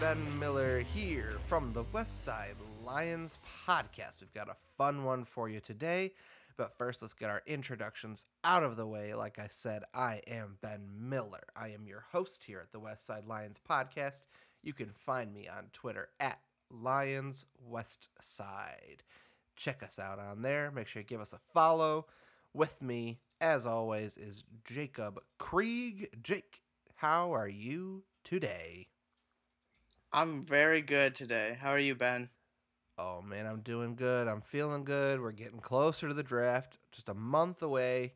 Ben Miller here from the Westside Lions podcast. We've got a fun one for you today, but first, let's get our introductions out of the way. Like I said, I am Ben Miller. I am your host here at the Westside Lions podcast. You can find me on Twitter at Lions West Side. Check us out on there. Make sure you give us a follow. With me, as always, is Jacob Krieg. Jake, how are you today? I'm very good today. How are you, Ben? Oh man, I'm doing good. I'm feeling good. We're getting closer to the draft, just a month away.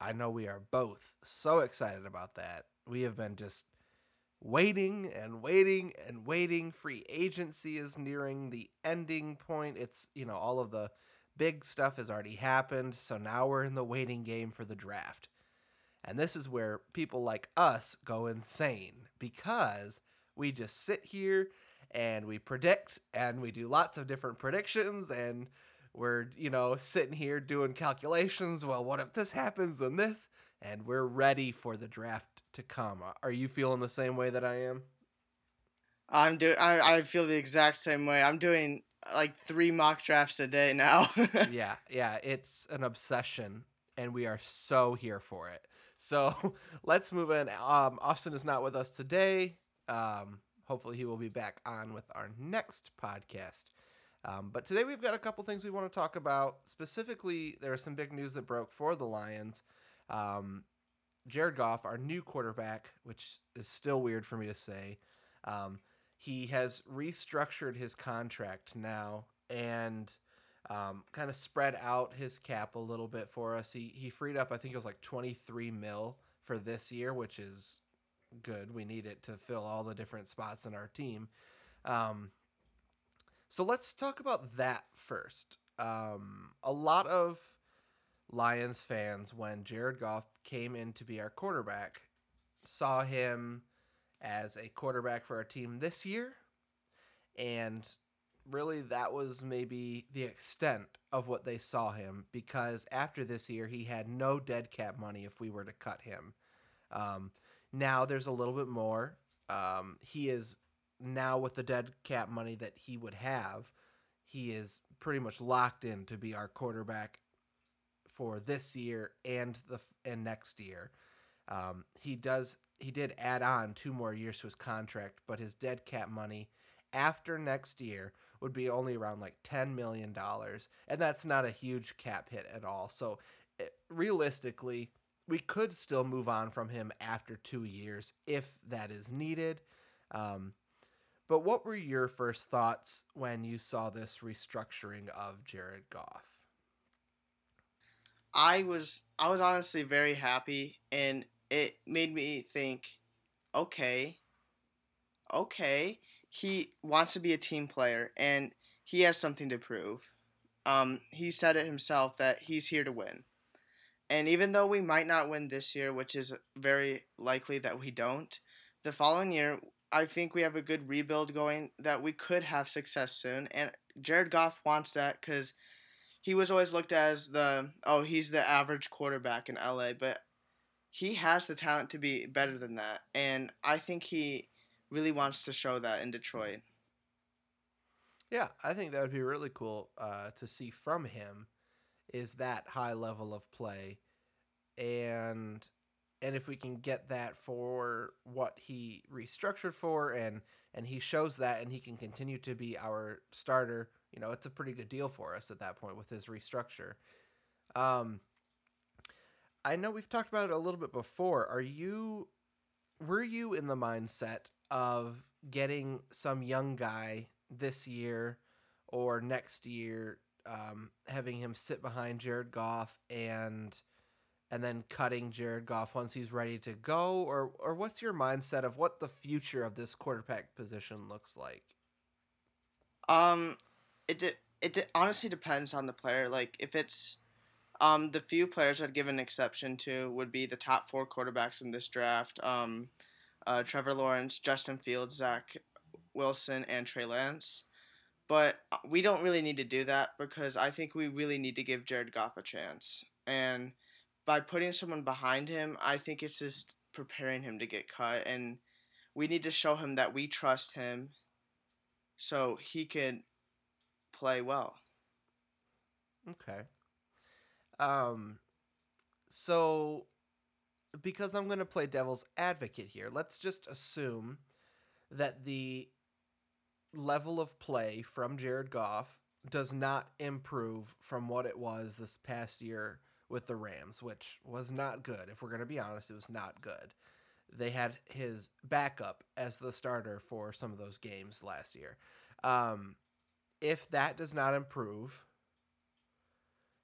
I know we are both so excited about that. We have been just waiting and waiting and waiting. Free agency is nearing the ending point. It's, you know, all of the big stuff has already happened. So now we're in the waiting game for the draft. And this is where people like us go insane because we just sit here and we predict and we do lots of different predictions and we're, you know, sitting here doing calculations. Well, what if this happens, then this? And we're ready for the draft to come. Are you feeling the same way that I am? I'm doing. I I feel the exact same way. I'm doing like three mock drafts a day now. yeah, yeah, it's an obsession, and we are so here for it. So let's move in. Um, Austin is not with us today. Um, hopefully, he will be back on with our next podcast. Um, but today we've got a couple things we want to talk about. Specifically, there is some big news that broke for the Lions. Um, Jared Goff, our new quarterback, which is still weird for me to say, um, he has restructured his contract now and um, kind of spread out his cap a little bit for us. He he freed up, I think it was like 23 mil for this year, which is good. We need it to fill all the different spots in our team. Um, so let's talk about that first. Um, a lot of Lions fans, when Jared Goff came in to be our quarterback, saw him as a quarterback for our team this year. And really, that was maybe the extent of what they saw him because after this year, he had no dead cap money if we were to cut him. Um, now there's a little bit more. Um, he is now with the dead cap money that he would have, he is pretty much locked in to be our quarterback for this year and the and next year. Um, he does he did add on two more years to his contract, but his dead cap money after next year would be only around like $10 million. And that's not a huge cap hit at all. So it, eh, realistically, we could still move on from him after two years if that is needed. Um, but what were your first thoughts when you saw this restructuring of Jared Goff? I was I was honestly very happy and it made me think, okay, okay, he wants to be a team player and he has something to prove. Um, he said it himself that he's here to win. And even though we might not win this year, which is very likely that we don't, the following year, I think we have a good rebuild going that we could have success soon. And Jared Goff wants that because he was always looked at as the, oh, he's the average quarterback in LA. But he has the talent to be better than that, and I think he really wants to show that in Detroit. Yeah, I think that would be really cool uh, to see from him is that high level of play, and and if we can get that for what he restructured for, and and he shows that, and he can continue to be our starter, you know, it's a pretty good deal for us at that point with his restructure. Um, I know we've talked about it a little bit before. Are you were you in the mindset of getting some young guy this year or next year, um, having him sit behind Jared Goff and and then cutting Jared Goff once he's ready to go, or or what's your mindset of what the future of this quarterback position looks like? Um, it de- it de- honestly depends on the player. Like if it's um, the few players I'd give an exception to would be the top four quarterbacks in this draft um, uh, Trevor Lawrence, Justin Fields, Zach Wilson, and Trey Lance. But uh, we don't really need to do that because I think we really need to give Jared Goff a chance. And by putting someone behind him, I think it's just preparing him to get cut, and we need to show him that we trust him, so he can play well. Okay. Um so because I'm going to play devil's advocate here, let's just assume that the level of play from Jared Goff does not improve from what it was this past year with the Rams, which was not good. If we're going to be honest, it was not good. They had his backup as the starter for some of those games last year. Um, if that does not improve,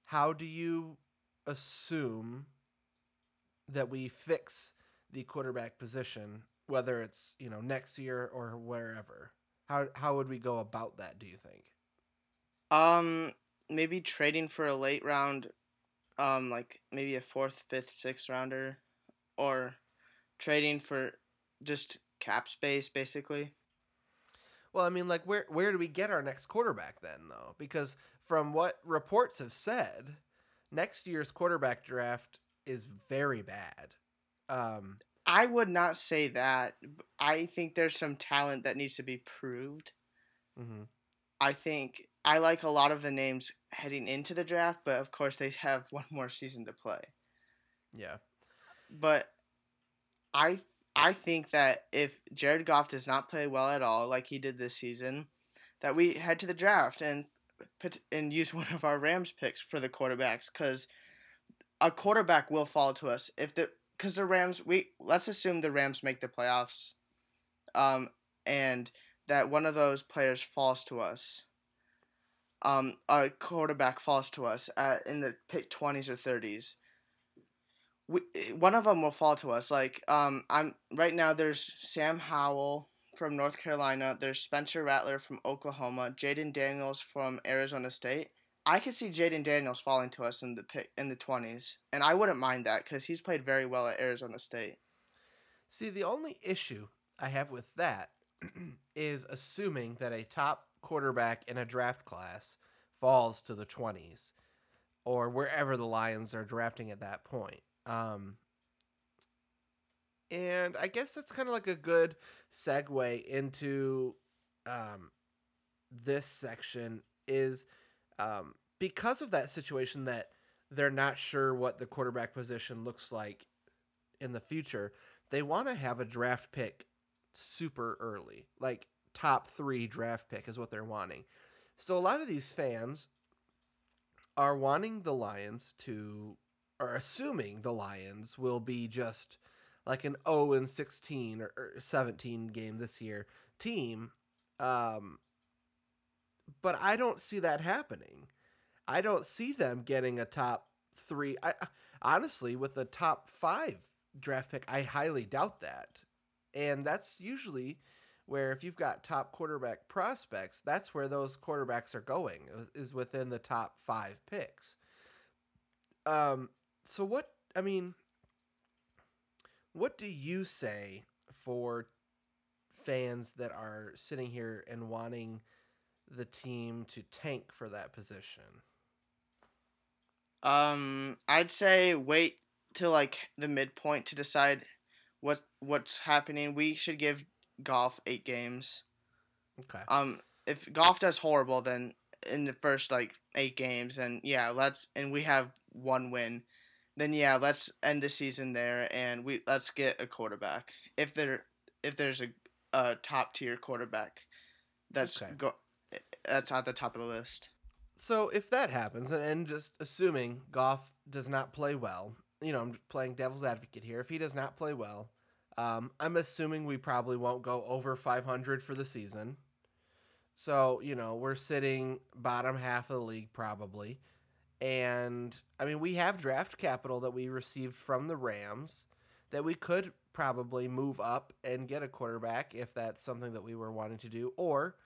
how do you assume that we fix the quarterback position, whether it's you know next year or wherever? How how would we go about that? Do you think? Um, maybe trading for a late round, um, like maybe a fourth, fifth, sixth rounder, or trading for just cap space, basically. Well, I mean, like where where do we get our next quarterback then, though? Because from what reports have said, next year's quarterback draft is very bad. Um, I would not say that. I think there's some talent that needs to be proved. mm-hmm. I think I like a lot of the names heading into the draft, but of course they have one more season to play. Yeah. But I I think that if Jared Goff does not play well at all, like he did this season, that we head to the draft and put and use one of our Rams picks for the quarterbacks because a quarterback will fall to us if the because the Rams we let's assume the Rams make the playoffs, um, and that one of those players falls to us. Um, a quarterback falls to us at, in the pick twenties or thirties. We, one of them will fall to us. Like um, I'm right now. There's Sam Howell from North Carolina. There's Spencer Rattler from Oklahoma. Jayden Daniels from Arizona State. I could see Jayden Daniels falling to us in the pick in the twenties, and I wouldn't mind that because he's played very well at Arizona State. See, the only issue I have with that is assuming that a top quarterback in a draft class falls to the 20s or wherever the Lions are drafting at that point. Um, and I guess that's kind of like a good segue into um, this section is um, because of that situation that they're not sure what the quarterback position looks like in the future. They want to have a draft pick super early, like top three draft pick is what they're wanting. So a lot of these fans are wanting the Lions to, or assuming the Lions will be just like an 0 and 16 or, or 17 game this year team. Um, but I don't see that happening. I don't see them getting a top three. I honestly, with a top five draft pick, I highly doubt that. And that's usually where if you've got top quarterback prospects, that's where those quarterbacks are going is within the top five picks. Um, so what I mean, what do you say for fans that are sitting here and wanting the team to tank for that position? Um, I'd say wait till like the midpoint to decide what what's happening. We should give Goff eight games. Okay. Um, if Goff does horrible, then in the first like eight games, and yeah, let's and we have one win, then yeah, let's end the season there, and we let's get a quarterback. If there if there's a, a top tier quarterback, that's Okay. go that's at the top of the list. So if that happens, and, and just assuming Goff does not play well, you know, I'm playing devil's advocate here. If he does not play well, um, I'm assuming we probably won't go over 500 for the season. So you know, we're sitting bottom half of the league probably, and I mean we have draft capital that we received from the Rams that we could probably move up and get a quarterback if that's something that we were wanting to do. Or,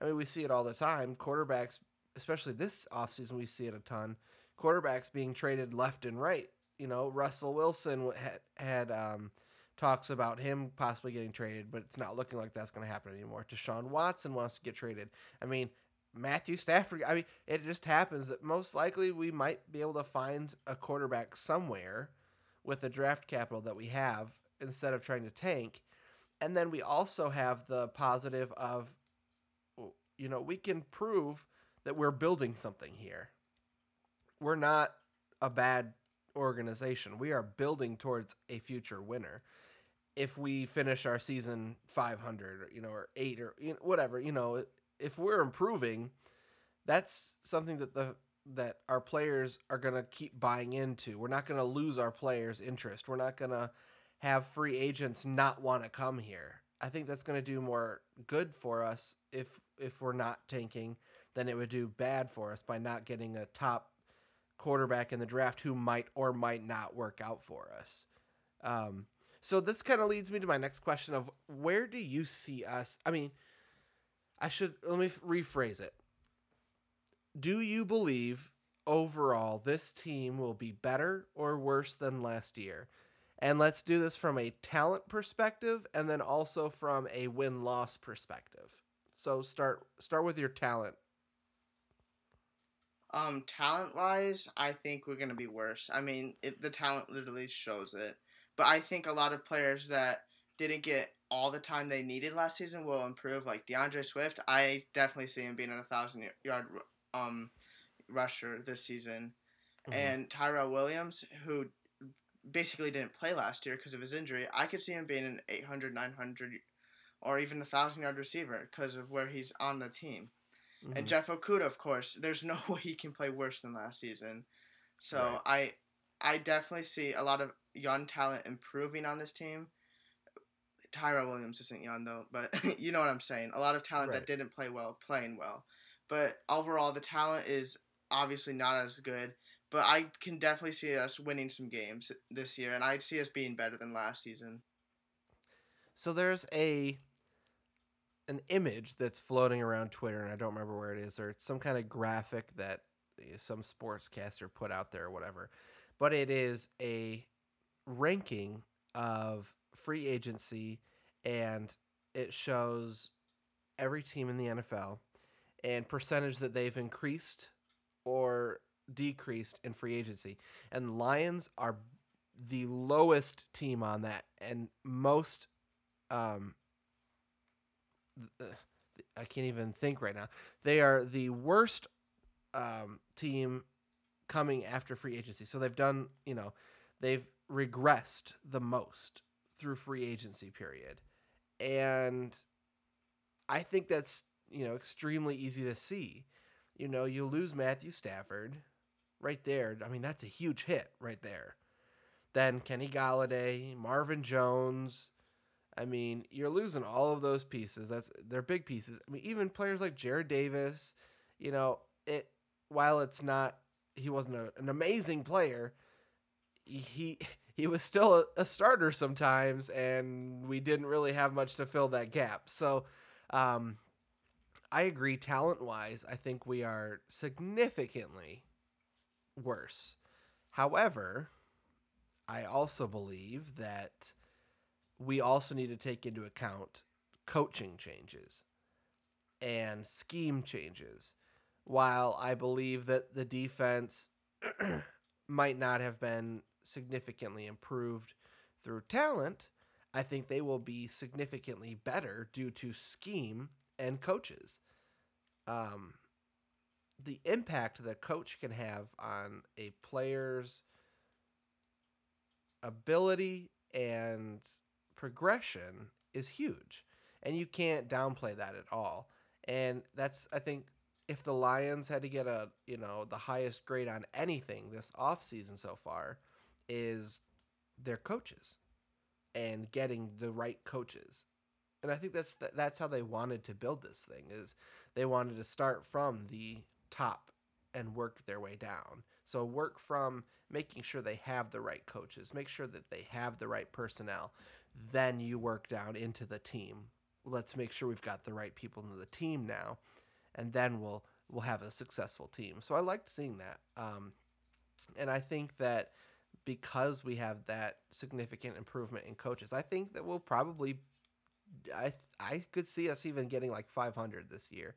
I mean, we see it all the time. Quarterbacks especially this offseason, we see it a ton. Quarterbacks being traded left and right. You know, Russell Wilson had, had um, talks about him possibly getting traded, but it's not looking like that's going to happen anymore. Deshaun Watson wants to get traded. I mean, Matthew Stafford. I mean, it just happens that most likely we might be able to find a quarterback somewhere with the draft capital that we have instead of trying to tank. And then we also have the positive of, you know, we can prove that we're building something here. We're not a bad organization. We are building towards a future winner. If we finish our season 500, or, you know, or eight or you know, whatever, you know, if we're improving, that's something that the that our players are going to keep buying into. We're not going to lose our players' interest. We're not going to have free agents not want to come here. I think that's going to do more good for us if if we're not tanking then it would do bad for us by not getting a top quarterback in the draft who might or might not work out for us. Um, so this kind of leads me to my next question of where do you see us? I mean, I should let me rephrase it. Do you believe overall this team will be better or worse than last year? And let's do this from a talent perspective and then also from a win-loss perspective. So start start with your talent. Um, talent wise, I think we're gonna be worse. I mean, it, the talent literally shows it. But I think a lot of players that didn't get all the time they needed last season will improve. Like D'Andre Swift, I definitely see him being a thousand yard um rusher this season, mm-hmm. and Tyrell Williams, who basically didn't play last year because of his injury. I could see him being an 800, 900, or even a thousand yard receiver because of where he's on the team. Mm-hmm. And Jeff Okudah, of course, there's no way he can play worse than last season. So right. I, I definitely see a lot of young talent improving on this team. Tyra Williams isn't young though, but you know what I'm saying. A lot of talent right. that didn't play well playing well, but overall the talent is obviously not as good. But I can definitely see us winning some games this year, and I see us being better than last season. So there's a an image that's floating around Twitter, and I don't remember where it is, or it's some kind of graphic that some sportscaster put out there or whatever. But it is a ranking of free agency, and it shows every team in the NFL and percentage that they've increased or decreased in free agency. And Lions are the lowest team on that, and most um, I can't even think right now. They are the worst um, team coming after free agency. So they've done, you know, they've regressed the most through free agency period. And I think that's, you know, extremely easy to see. You know, you lose Matthew Stafford right there. I mean, that's a huge hit right there. Then Kenny Golladay, Marvin Jones, I mean, you're losing all of those pieces. That's they're big pieces. I mean, even players like Jarrad Davis, you know, it while it's not he wasn't a, an amazing player, he he was still a, a, starter sometimes, and we didn't really have much to fill that gap. So, um, I agree. Talent wise, I think we are significantly worse. However, I also believe that we also need to take into account coaching changes and scheme changes. While I believe that the defense might not have been significantly improved through talent, I think they will be significantly better due to scheme and coaches. Um, the impact that coach can have on a player's ability and progression is huge. And you can't downplay that at all. And that's I think if the Lions had to get a, you know, the highest grade on anything this offseason so far is their coaches and getting the right coaches. And I think that's that's how they wanted to build this thing is they wanted to start from the top and work their way down. So work from making sure they have the right coaches, make sure that they have the right personnel, then you work down into the team. Let's make sure we've got the right people in the team now, and then we'll we'll have a successful team. So I liked seeing that, um, and I think that because we have that significant improvement in coaches, I think that we'll probably I I could see us even getting like 500 this year,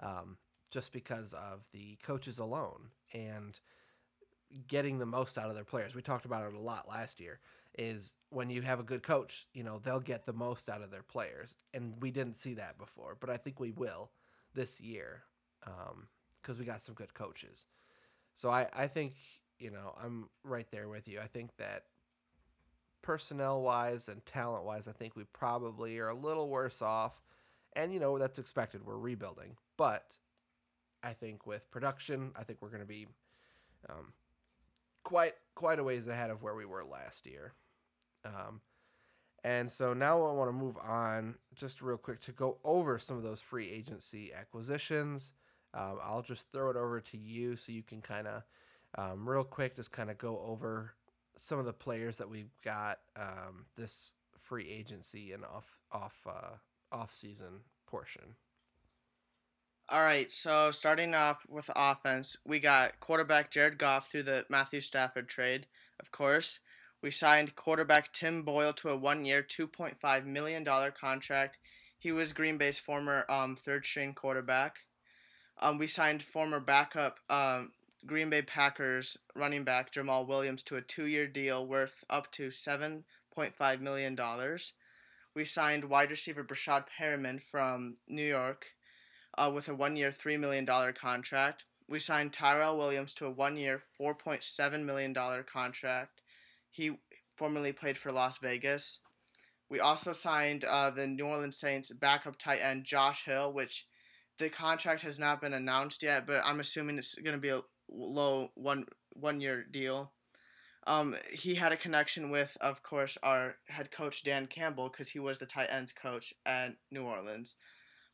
um, just because of the coaches alone and getting the most out of their players. We talked about it a lot last year. Is when you have a good coach, you know they'll get the most out of their players, and we didn't see that before, but I think we will this year because um, we got some good coaches. So I I think you know I'm right there with you. I think that personnel wise and talent wise, I think we probably are a little worse off, and you know that's expected. We're rebuilding, but I think with production, I think we're going to be um, quite quite a ways ahead of where we were last year. Um, and so now I want to move on just real quick to go over some of those free agency acquisitions. Um, I'll just throw it over to you so you can kind of um, real quick just kind of go over some of the players that we've got um, this free agency and off off uh, off season portion. All right, so starting off with offense, we got quarterback Jared Goff through the Matthew Stafford trade, of course. We signed quarterback Tim Boyle to a one-year, $2.5 million contract. He was Green Bay's former um, third-string quarterback. Um, we signed former backup um, Green Bay Packers running back Jamaal Williams to a two-year deal worth up to $7.5 million. We signed wide receiver Breshad Perriman from New York uh, with a one year, $3 million contract. We signed Tyrell Williams to a one year, $4.7 million contract. He formerly played for Las Vegas. We also signed uh, the New Orleans Saints backup tight end Josh Hill, which the contract has not been announced yet, but I'm assuming it's going to be a low one one year deal. Um, he had a connection with, of course, our head coach Dan Campbell because he was the tight ends coach at New Orleans.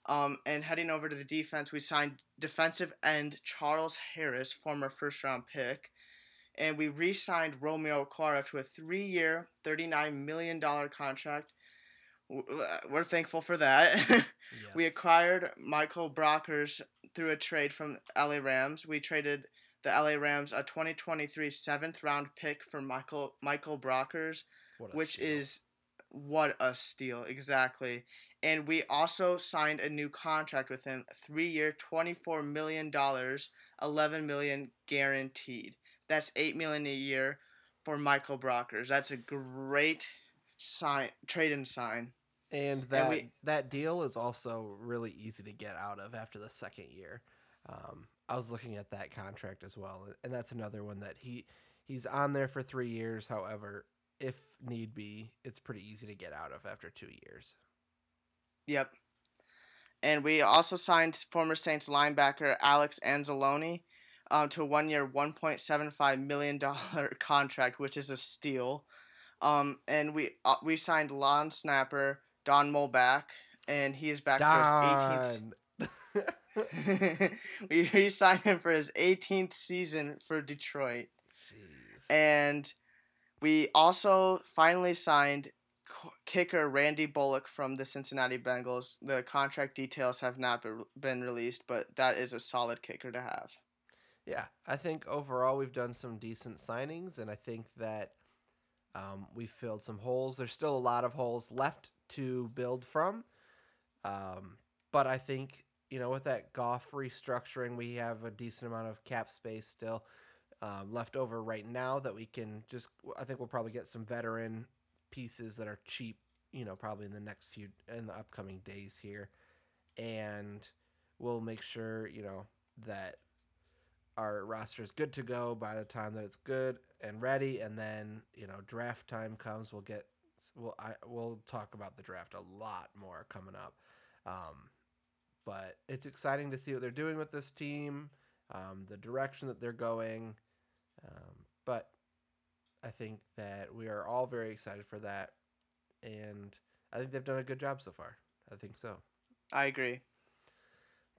Um, and heading over to the defense, we signed defensive end Charles Harris, former first round pick. And we re signed Romeo Okwara to a three year, $39 million contract. Uh, we're thankful for that. yes. We acquired Michael Brockers through a trade from LA Rams. We traded the LA Rams a 2023 seventh round pick for Michael Michael Brockers, which steal. is what a steal exactly and we also signed a new contract with him, three year, twenty four million dollars, eleven million guaranteed. That's eight million a year for Michael Brockers. That's a great sign, trade and sign. And that and we, that deal is also really easy to get out of after the second year. Um, I was looking at that contract as well, and that's another one that he he's on there for three years. However, if need be, it's pretty easy to get out of after two years. Yep. And we also signed former Saints linebacker Alex Anzalone um, to a one year, $1.75 million contract, which is a steal. Um, and we uh, we signed long snapper Don Muhlbach, and he is back Don. for his 18th. we, we signed him for his 18th season for Detroit. Jeez. And we also finally signed kicker Randy Bullock from the Cincinnati Bengals. The contract details have not been released, but that is a solid kicker to have. Yeah, I think overall we've done some decent signings, and I think that um, we filled some holes. There's still a lot of holes left to build from, um, but I think you know with that Goff restructuring, we have a decent amount of cap space still. Um, left over right now that we can just I think we'll probably get some veteran pieces that are cheap, you know, probably in the next few in the upcoming days here. And we'll make sure, you know, that our roster is good to go by the time that it's good and ready and then, you know, draft time comes, we'll get we'll I we'll talk about the draft a lot more coming up. Um, but it's exciting to see what they're doing with this team, um, the direction that they're going. Um, but I think that we are all very excited for that, and I think they've done a good job so far. I think so. I agree.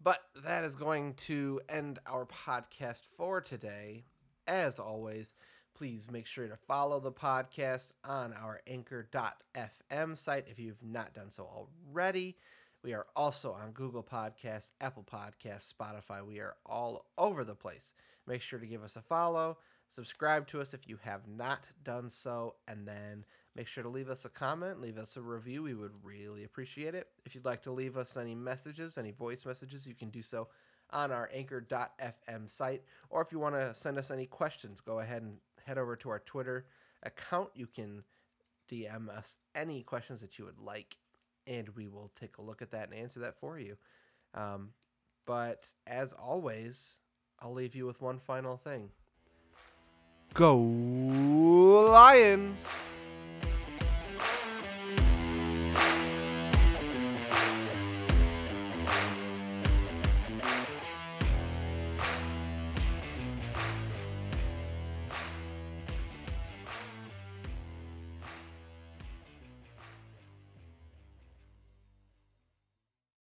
But that is going to end our podcast for today. As always, please make sure to follow the podcast on our anchor.fm site if you've not done so already. We are also on Google Podcasts, Apple Podcasts, Spotify. We are all over the place. Make sure to give us a follow. Subscribe to us if you have not done so, and then make sure to leave us a comment, leave us a review. We would really appreciate it. If you'd like to leave us any messages, any voice messages, you can do so on our anchor.fm site. Or if you want to send us any questions, go ahead and head over to our Twitter account. You can DM us any questions that you would like, and we will take a look at that and answer that for you. Um, but as always, I'll leave you with one final thing. Go Lions!